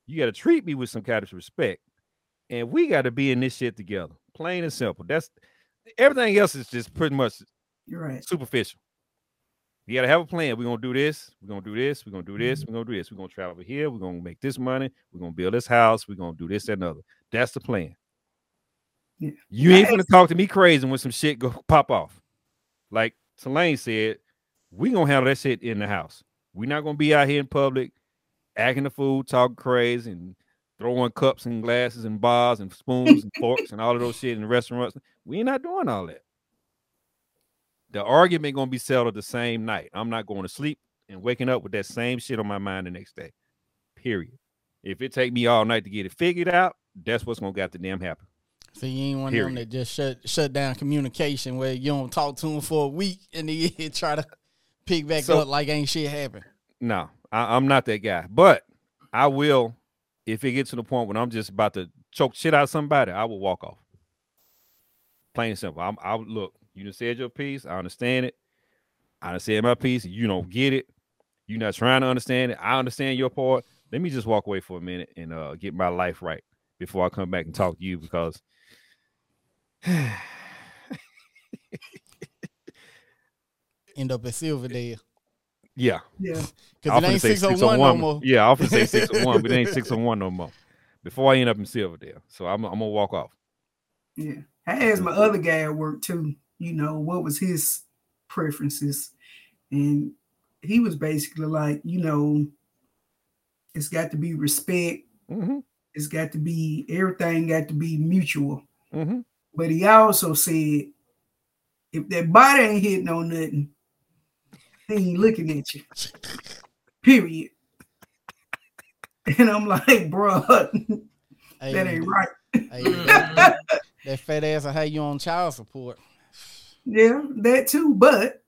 You got to treat me with some kind of respect. And we got to be in this shit together. Plain and simple. That's everything else is just pretty much You're right. superficial. You got to have a plan. We're to do this. We're to do this. We're to do this. Mm-hmm. We're going to do this. We're to travel here. We're to make this money. We're to build this house. We're to do this and other. That's the plan. Yeah. You ain't to talk to me crazy when some shit go pop off. Like Selene said, we to handle that shit in the house. We're not to be out here in public acting the fool, talking crazy, and throwing cups and glasses and bars and spoons and forks and all of those shit in restaurants. We ain't not doing all that. The argument gonna be settled the same night. I'm not going to sleep and waking up with that same shit on my mind the next day. Period. If it take me all night to get it figured out, that's what's gonna got to damn happen. so you ain't one of them that just shut shut down communication where you don't talk to him for a week and then try to pick back So- up like ain't shit happened. No, I, I'm not that guy. But I will, if it gets to the point when I'm just about to choke shit out of somebody, I will walk off. Plain and simple. I'm, I look. You done said your piece. I understand it. I done said my piece. You don't get it. You're not trying to understand it. I understand your part. Let me just walk away for a minute and uh, get my life right before I come back and talk to you because End up at Silverdale. yeah, Yeah. Because it ain't 601 no more. Yeah, I'll say 601, but it ain't 601 no more. Before I end up in Silverdale. So I'm, I'm gonna walk off. Yeah. I asked my other guy at work too, you know, what was his preferences. And he was basically like, you know, it's got to be respect. Mm-hmm. It's got to be everything got to be mutual. Mm-hmm. But he also said, if that body ain't hitting on nothing, he ain't looking at you. Period. And I'm like, bro, that ain't right. hey, that, that fat ass will have you on child support. Yeah, that too, but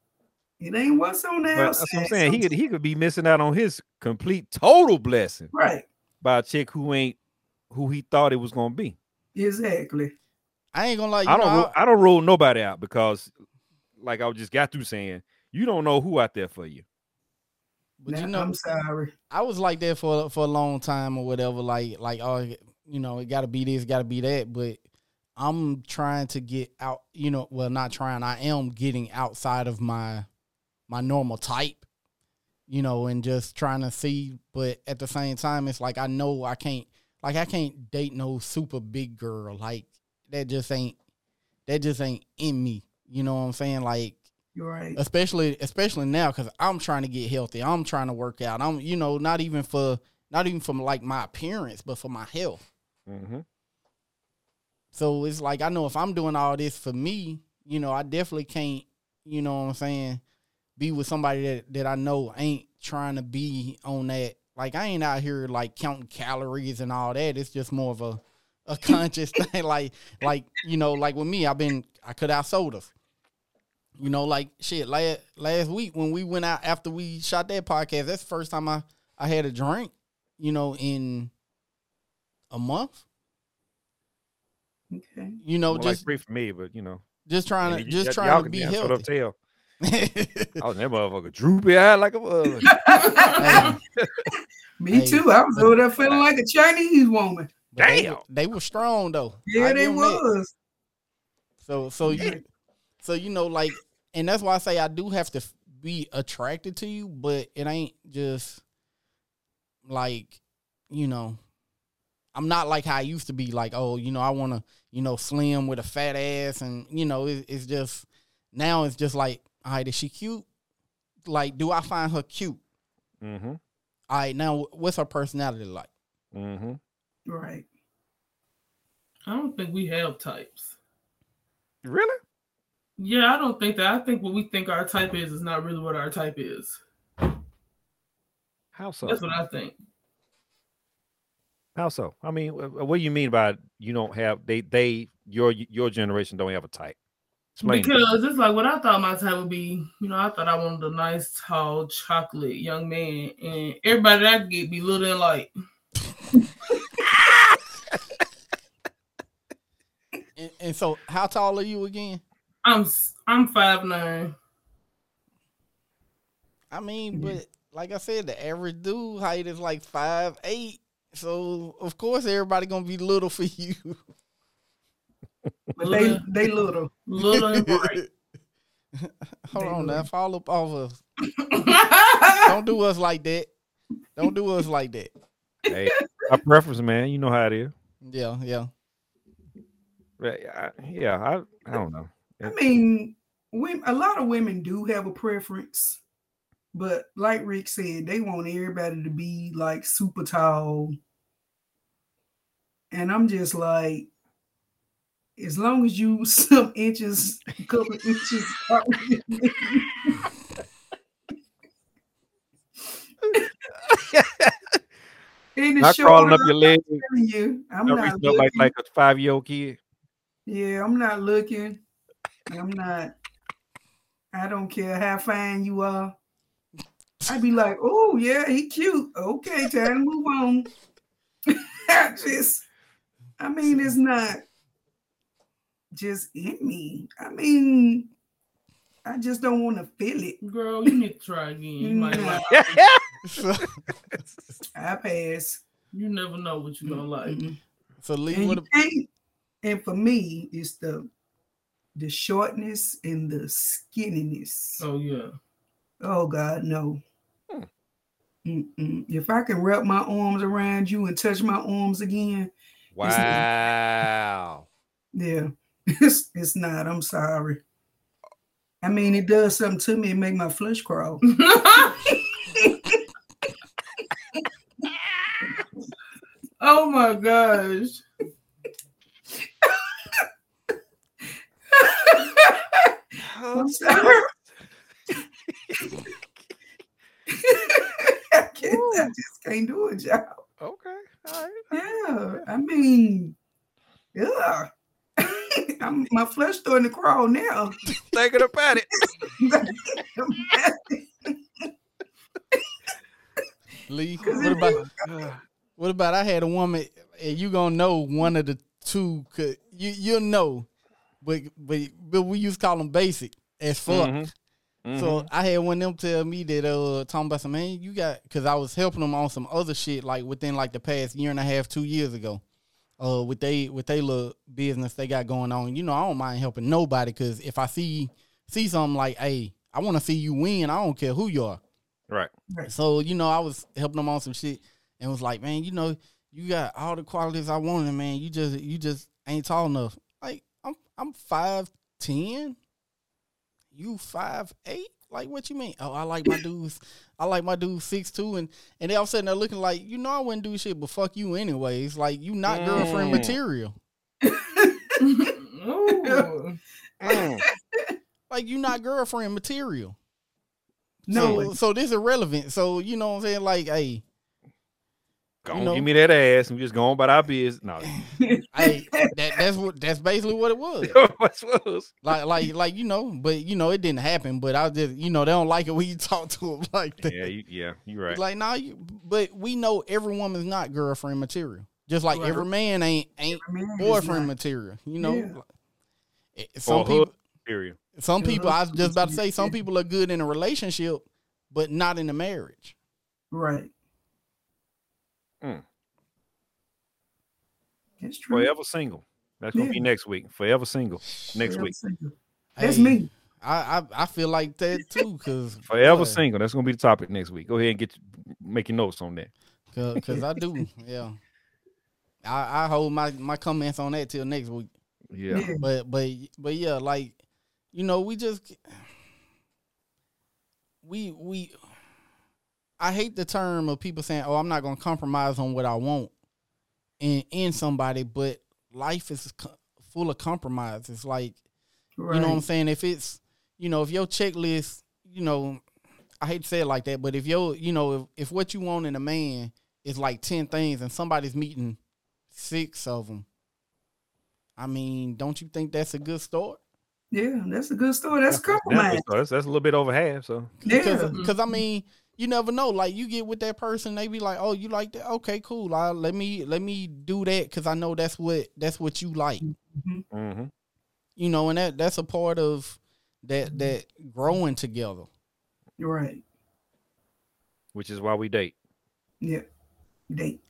it ain't what's on the But that's what I'm saying. He could he could be missing out on his complete total blessing right, by a chick who ain't who he thought it was gonna be. exactly. I ain't gonna lie. I don't know, rule, I don't rule nobody out because, like I just got through saying, you don't know who out there for you. but Now, you know, I'm sorry. I was like that for for a long time or whatever. Like like oh, you know, it got to be this, got to be that. But I'm trying to get out. You know, well, not trying. I am getting outside of my my normal type. You know, and just trying to see. But at the same time, it's like I know I can't. Like I can't date no super big girl. Like that just ain't. That just ain't in me. You know what I'm saying? Like You're right. especially especially now because I'm trying to get healthy. I'm trying to work out. I'm you know not even for not even from like my appearance, but for my health. Mm-hmm. So it's like I know if I'm doing all this for me, you know, I definitely can't, you know what I'm saying, be with somebody that that I know ain't trying to be on that. Like I ain't out here like counting calories and all that. It's just more of a a conscious thing. Like like you know, like with me, I've been I cut out sodas. You know, like shit. Last last week when we went out after we shot that podcast, that's the first time I I had a drink. You know, in a month. Okay. You know, More just like free for me, but you know, just trying to and just y- trying y'all to be damn sort of healthy. tell. I was oh, that motherfucker droopy eyed like a mother. Hey, Me Hey, too. I was over there feeling like a Chinese woman. but they, Damn. were- they were strong though. Yeah, I they give 'em that. was. So so you so you know like and that's why I say I do have to be attracted to you, but it ain't just like you know I'm not like how I used to be like oh you know I want to you know slim with a fat ass and you know it, it's just now it's just like all right is she cute like do I find her cute mm-hmm. all right now what's her personality like Mm-hmm. Right. I don't think we have types. Really? Yeah, I don't think that. I think what we think our type is is not really what our type is. How so? That's what I think. How so? I mean, what do you mean by you don't have they they your your generation don't have a type? Explain. it. Because it's like what I thought my type would be. You know, I thought I wanted a nice, tall, chocolate young man, and everybody that I could get be little and light. and, and so how tall are you again I'm I'm five nine. I mean, Mhm. but like I said, the average dude height is like five eight. So of course everybody gonna be little for you. But they they little. little and bright. Hold They on now, little. fall up off us. Don't do us like that. Don't do us like that. hey, my preference, man. You know how it is. Yeah, yeah. But, I- yeah, I I don't know. I mean, women, a lot of women do have a preference, but like Rick said, they want everybody to be like super tall. And I'm just like, as long as you some inches, a couple inches. taller than me. In Not crawling up your leg, you, I'm not up like looking. like a five year old kid. Yeah, I'm not looking. I'm not. I don't care how fine you are. I'd be like, oh yeah, he cute. Okay, time to move on. I just, I mean, it's not just in me. I mean, I just don't want to feel it. Girl, you need to try again. You might mm. like. I pass. You never know what you're gonna like. Mm-mm. so Lee, And, what? you can't- and for me, it's the the shortness and the skinniness. Oh yeah. Oh God, no. Mm-mm. If I can wrap my arms around you and touch my arms again, Wow. yeah, it's it's not. I'm sorry. I mean, it does something to me and make my flesh crawl. oh my gosh. I'm sorry. I, I just can't do it, y'all. Okay. All right. Yeah, I mean, yeah. I'm, my flesh starting to crawl now. Thinking about it. Lee, what about? Uh, What about I had a woman and you gonna know one of the two could you you'll know, but but but we used to call them basic as fuck. Mhm. So I had one of them tell me that uh talking about some man you got because I was helping them on some other shit like within like the past year and a half two years ago, uh with they with they little business they got going on. You know I don't mind helping nobody because if I see see something like hey I want to see you win I don't care who you are. Right. So, you know, I was helping them on some shit and was like, man, you know, you got all the qualities I wanted, man. You just you just ain't tall enough. Like, I'm I'm five ten. You five eight? Like what you mean? Oh, I like my dudes. I like my dude six two and and they all sitting there looking like, you know, I wouldn't do shit, but fuck you anyways. Like you not girlfriend Mm. material. Mm. Like you not girlfriend material. no, So so this irrelevant. So you know what I'm saying? Like, hey, Go You know- give me that ass and we just go on about our biz. No, hey, that, that's what that's basically what it was. what's was? like like like you know, but you know it didn't happen. But I just you know they don't like it when you talk to them like that. Yeah, you, yeah, you're right. Like nah, you, but we know every woman's not girlfriend material. Just like Right. every man ain't ain't Man, boyfriend material. You know, Yeah. Like, eh, some Or people hood. Period. some Yeah, people I was just about to say some people are good in a relationship, but not in a marriage. Right. Mm. That's true. Forever single. That's gonna be next week. Forever single. Next Forever week. single. That's Hey, me. I, I I feel like that too, cause Forever boy, single. That's gonna be the topic next week. Go ahead and get make your notes on that. Cause I do, yeah. I, I hold my, my comments on that till next week. Yeah. Yeah. But but but yeah, like you know, we just we we I hate the term of people saying, "Oh, I'm not going to compromise on what I want in in somebody," but life is co- full of compromises. Like Right. you know what I'm saying? If it's, you know, if your checklist, you know, I hate to say it like that, but if your, you know, if, if what you want in a man is like 10 things and somebody's meeting six of them, I mean, don't you think that's a good start? yeah, that's a good story. That's Definitely. compromise. So that's, that's a little bit over half. So Yeah. Because, I mean, you never know. Like you get with that person, they be like, "Oh, you like that? Okay, cool. I, let me let me do that because I know that's what that's what you like." mhm. You know, and that that's a part of that that growing together. You're Right. which is why we date Yeah. Date.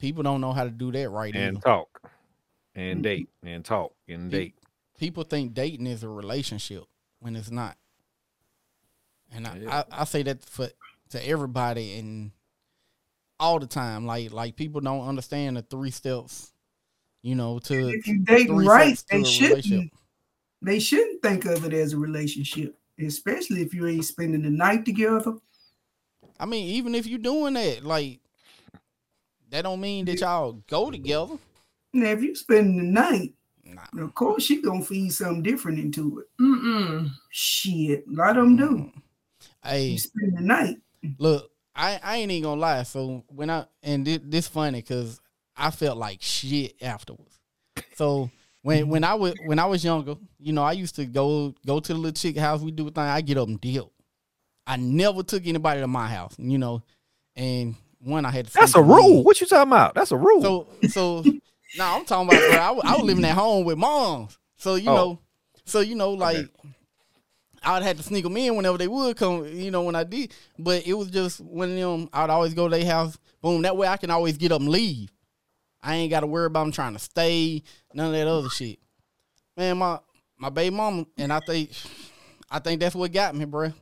People don't know how to do that right. and either. talk and Mhm. date and talk and Pe- date. people think dating is a relationship when it's not. And I, Yeah. I, I say that for to everybody and all the time. Like like people don't understand the three steps, you know, to If you dating three right, they shouldn't. They shouldn't think of it as a relationship, especially if you ain't spending the night together. I mean, even if you're doing that, like that don't mean that y'all go together. Now, if you spending the night, Nah. of course she gonna feed something different into it. Mm-mm. Shit, a lot of them do. Hey, You spend the night. Look, I, I ain't even gonna lie. So when I and this, this funny because I felt like shit afterwards. So when when I was when I was younger, you know, I used to go go to the little chick house. We do a thing. I get up and deal. I never took anybody to my house, you know, and one I had to. That's a rule. What you talking about? That's a rule. So so now I'm talking about bro, I, I was living at home with moms. So you Oh. know, so you know, like I'd have to sneak them in whenever they would come, you know, when I did. But it was just of them. I'd always go to their house. Boom. That way I can always get up and leave. I ain't got to worry about them trying to stay. None of that other shit. Man, my my baby mama, and I think, I think that's what got me, bruh.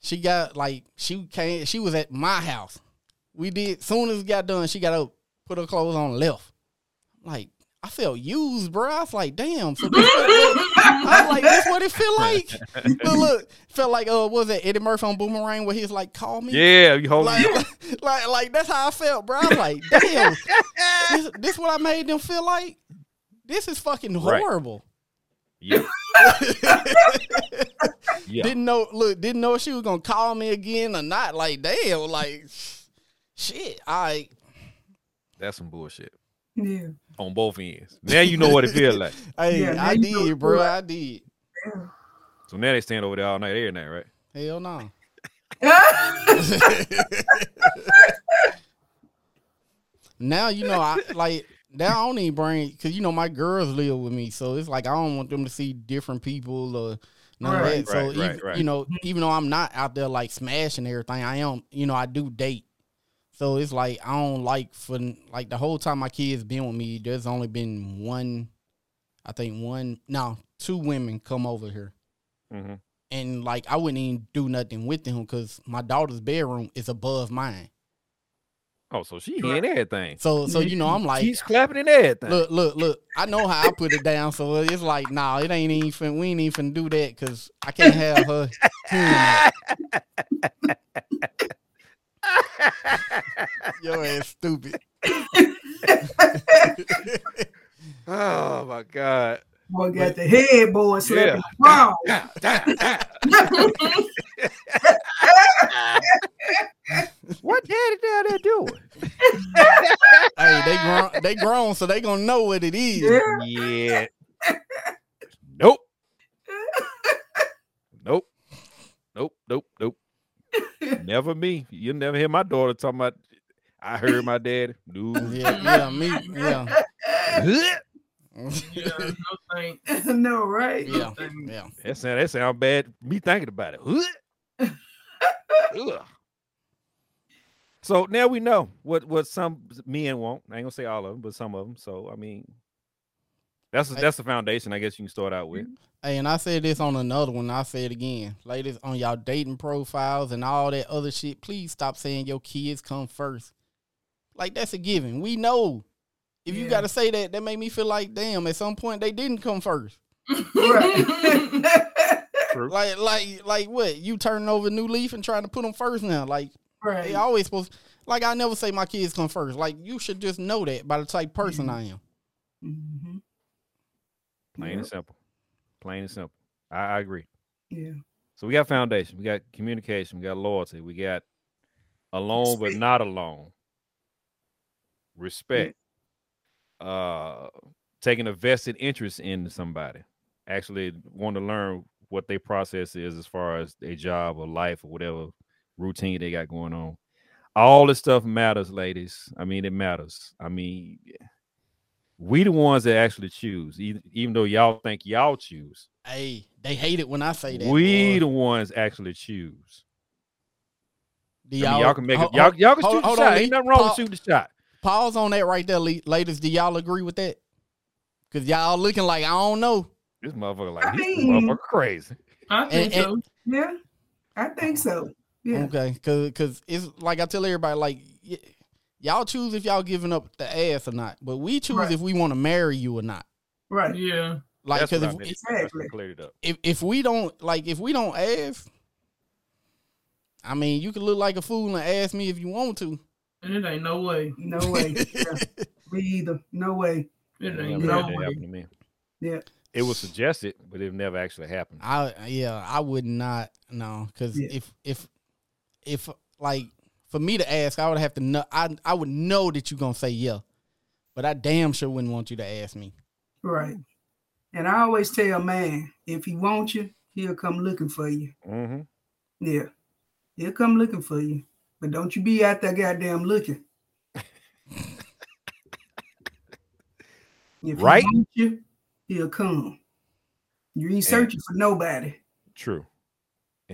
She got like she came. She was at my house. We did. Soon as it got done, she got up, put her clothes on, left. Like I felt used, bro. I was like, damn. So this I was like, this what it feel like. But look, felt like uh, what was it Eddie Murphy on Boomerang where he's like, call me. Yeah, you hold Like, like, like, that's how I felt, bro. I was like, damn, this, this what I made them feel like. This is fucking Right. horrible. Yeah. yeah. Didn't know, look, didn't know if she was gonna call me again or not. Like, damn, like, shit. I That's some bullshit Yeah. On both ends. Now you know what it feels like. Hey, Yeah, I did, bro. I did. So now they stand over there all night, every night, right? Hell no. now you know I like now I don't even bring because you know my girls live with me, so it's like I don't want them to see different people or none Right. of that. So Right, right, even, right. you know, even though I'm not out there like smashing everything, I am. You know, I do date. So it's like I don't like for like the whole time my kids been with me. There's only been one, I think one, no, two women come over here Mm-hmm. and like I wouldn't even do nothing with them because my daughter's bedroom is above mine. Oh, so she hearing everything. So so you know I'm like, She's clapping and everything. look look look. I know how I put it down, so it's like, nah, it ain't even. We ain't even do that because I can't have her hearing that. Your ass stupid. oh my god. Boy got the headboard slapping Yeah. the ground. what daddy down there doing? hey, they grown. They grown, so they gonna know what it is. Yeah. Yeah. nope. Nope. Nope. Nope. Nope. Never me. You'll never hear my daughter talking about I heard my dad. No. Yeah, yeah, me, yeah, Yeah, no thanks. no, right? yeah, thanks. yeah. That sound that sound bad. Me thinking about it. So now we know what what some men want. I ain't gonna say all of them, but some of them. So I mean, that's I- that's the foundation. I guess you can start out with. Hey, and I said this on another one. I say it again, ladies, on y'all dating profiles and all that other shit. Please stop saying your kids come first. Like that's a given. We know. If you got to say that, that made me feel like, damn. At some point, they didn't come first. Right. True. Like, like, like what? You turning over a new leaf and trying to put them first now? Like right. they always supposed. Like I never say my kids come first. Like you should just know that by the type of person I am. Mhm. Plain Yeah. and simple. Plain and simple. I, I agree. Yeah. So we got foundation. We got communication. We got loyalty. We got alone but not alone. Respect. Uh, taking a vested interest in somebody. Actually, want to learn what their process is as far as their job or life or whatever routine they got going on. All this stuff matters, ladies. I mean, it matters. I mean, we the ones that actually choose, even, even though y'all think y'all choose. Hey, they hate it when I say that. We boy. the ones actually choose. Do I mean, y'all can make ho- it. Y'all, y'all can hold- shoot the hold shot. on, Ain't nothing wrong Pa- with shooting the shot. Pause on that right there, ladies. Do y'all agree with that? Cause y'all looking like I don't know. This motherfucker like I this mean- motherfucker crazy. I think And- so. Yeah. I think so. Yeah. Okay, cause cause it's like I tell everybody like y- y'all choose if y'all giving up the ass or not, but we choose Right. if we want to marry you or not. Right. Yeah. Like cause if, if Exactly. cleared it up. if if we don't like if we don't ask, I mean you can look like a fool and ask me if you want to. And it ain't no way. No way. Yeah. Me either. No way. It It ain't never no way. happen to me. Yeah. It was suggested, but it never actually happened. I yeah, I would not no, because Yeah. if if if like for me to ask, I would have to know. I I would know that you're gonna say yeah, but I damn sure wouldn't want you to ask me. Right. And I always tell a man, if he wants you, he'll come looking for you. hmm Yeah. He'll come looking for you. But don't you be out there goddamn looking. if Right. he wants you, he'll come. You ain't searching for nobody. True.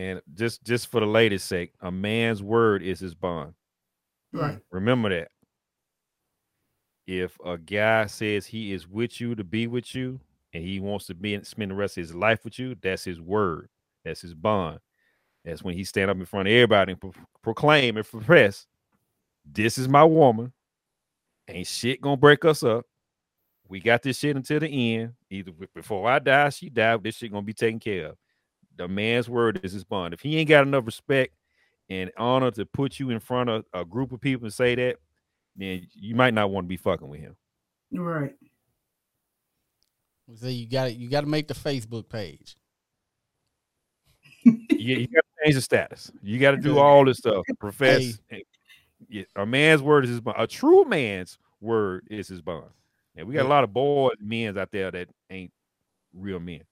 And just just for the latest sake, a man's word is his bond. Right. Mm. Remember that. If a guy says he is with you to be with you and he wants to be spend the rest of his life with you, that's his word. That's his bond. That's when he stand up in front of everybody and pro- proclaim and profess, this is my woman. Ain't shit gonna break us up. We got this shit until the end. Either before I die, she died. This shit gonna be taken care of. The man's word is his bond. If he ain't got enough respect and honor to put you in front of a group of people and say that, then you might not want to be fucking with him. Right. So you got you got to make the Facebook page. You, you got to change the status. You got to do all this stuff. Profess. and- yeah, a man's word is his bond. A true man's word is his bond. And we got a lot of boys, men's out there that ain't real men.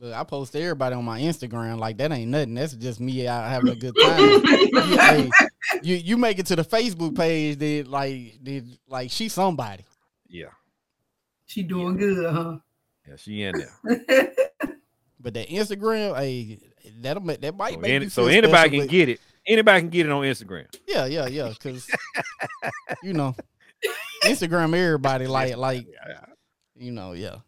Look, I post to everybody on my Instagram like that ain't nothing. That's just me out having a good time. you, hey, you you make it to the Facebook page, then like did like she somebody. Yeah, She doing good, huh? yeah, she in there. But that Instagram, hey, that'll make that might So, make any- you so feel anybody special, can but- get it. Anybody can get it on Instagram. Yeah, yeah, yeah. Because you know, Instagram, everybody like like you know, yeah, But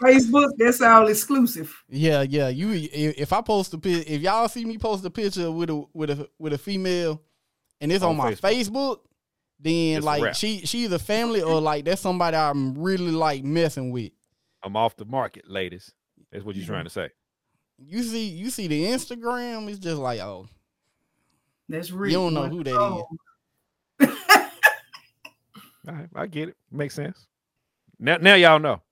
Facebook, that's all exclusive. yeah, yeah. You if, if I post a pic, if y'all see me post a picture with a with a with a female, and it's on, On my Facebook. Facebook, then It's like she she's a family or like that's somebody I'm really like messing with. I'm off the market, ladies. That's what you're mm-hmm. trying to say. You see, you see the Instagram, it's just like oh, That's real. you don't know who that is. Oh, All right, I get it. Makes sense. Now, now y'all know.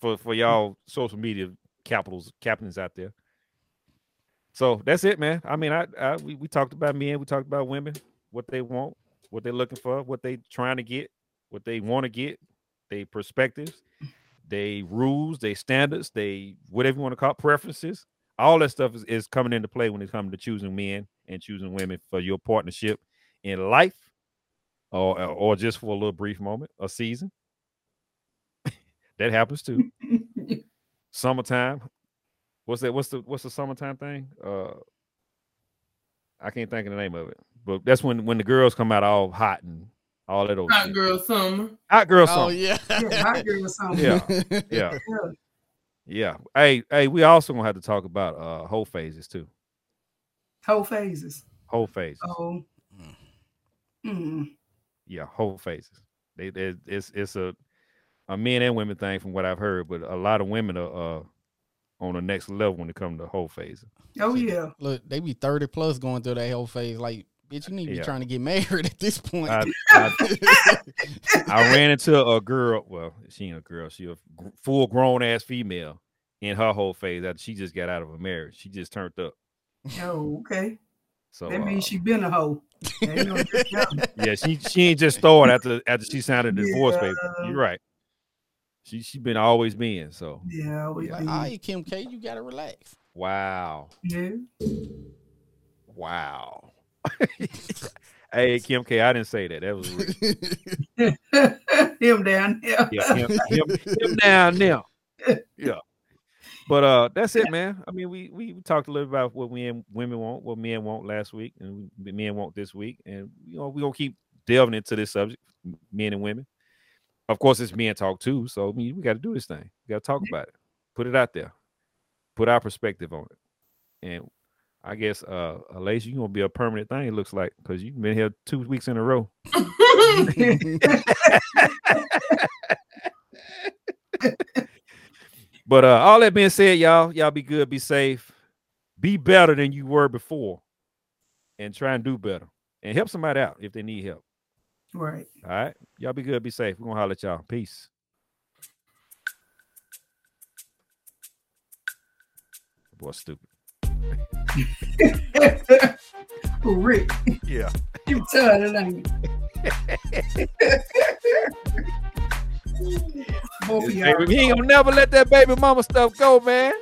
For for y'all social media capitals captains out there. So that's it, man. I mean, I, I we, we talked about men, we talked about women, what they want, what they're looking for, what they trying to get, what they want to get, they perspectives, they rules, they standards, they whatever you want to call it, preferences. All that stuff is, is coming into play when it comes to choosing men and choosing women for your partnership in life or or just for a little brief moment, a season. That happens too. Summertime. What's that? What's the what's the summertime thing? Uh I can't think of the name of it. But that's when when the girls come out all hot and all that old Hot shit. girl summer. Hot girl oh yeah, yeah, hot girl or something. Yeah. yeah. Yeah. Yeah. Hey, hey, we also gonna have to talk about uh whole phases too. Whole phases. Whole phases. Oh. Mm. yeah, whole phases. They, they it's it's a a men and women thing from what I've heard, but a lot of women are uh on the next level when it comes to whole phase. Oh yeah. Look, they be thirty plus going through that whole phase. Like, bitch, you need to be trying to get married at this point. I, I, I ran into a girl. Well, she ain't a girl. She a full grown ass female in her whole phase after she just got out of a marriage. She just turned up. Oh, okay. So That means uh, she been a hoe. Ain't no doubt. yeah, she she ain't just started after after she signed a divorce paper. You're right. She she been always been. So yeah, always like, been. all right, Kim K, you gotta relax. wow. yeah. Wow. hey, Kim K, I didn't say that. That was rude. Him down there. yeah, him, him, him down now. Yeah. But uh that's it, man. I mean, we, we we talked a little about what we and women want, what men want last week, and we- men want this week. And you know, we're gonna keep delving into this subject, men and women. Of course, it's men talk too. So I mean, we gotta do this thing. We gotta talk about it, put it out there, put our perspective on it. And I guess uh Alacia, you're gonna be a permanent thing, it looks like, because you've been here two weeks in a row. But uh all that being said, y'all, y'all be good, be safe, be better than you were before, and try and do better. And help somebody out if they need help. Right. All right. Y'all be good, be safe. We're gonna holler at y'all. Peace. Boy, stupid. Who Rick? Yeah. You tired, ain't you? Both. Baby, he ain't gonna never let that baby mama stuff go, man.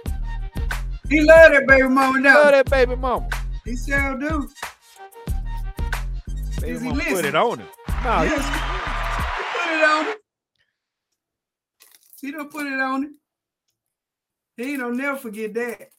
He love that baby mama Love now. that baby mama. He sure do. Baby Is he mama put it on him. He- Yes. He put it on. He don't put it on. He don't never forget that.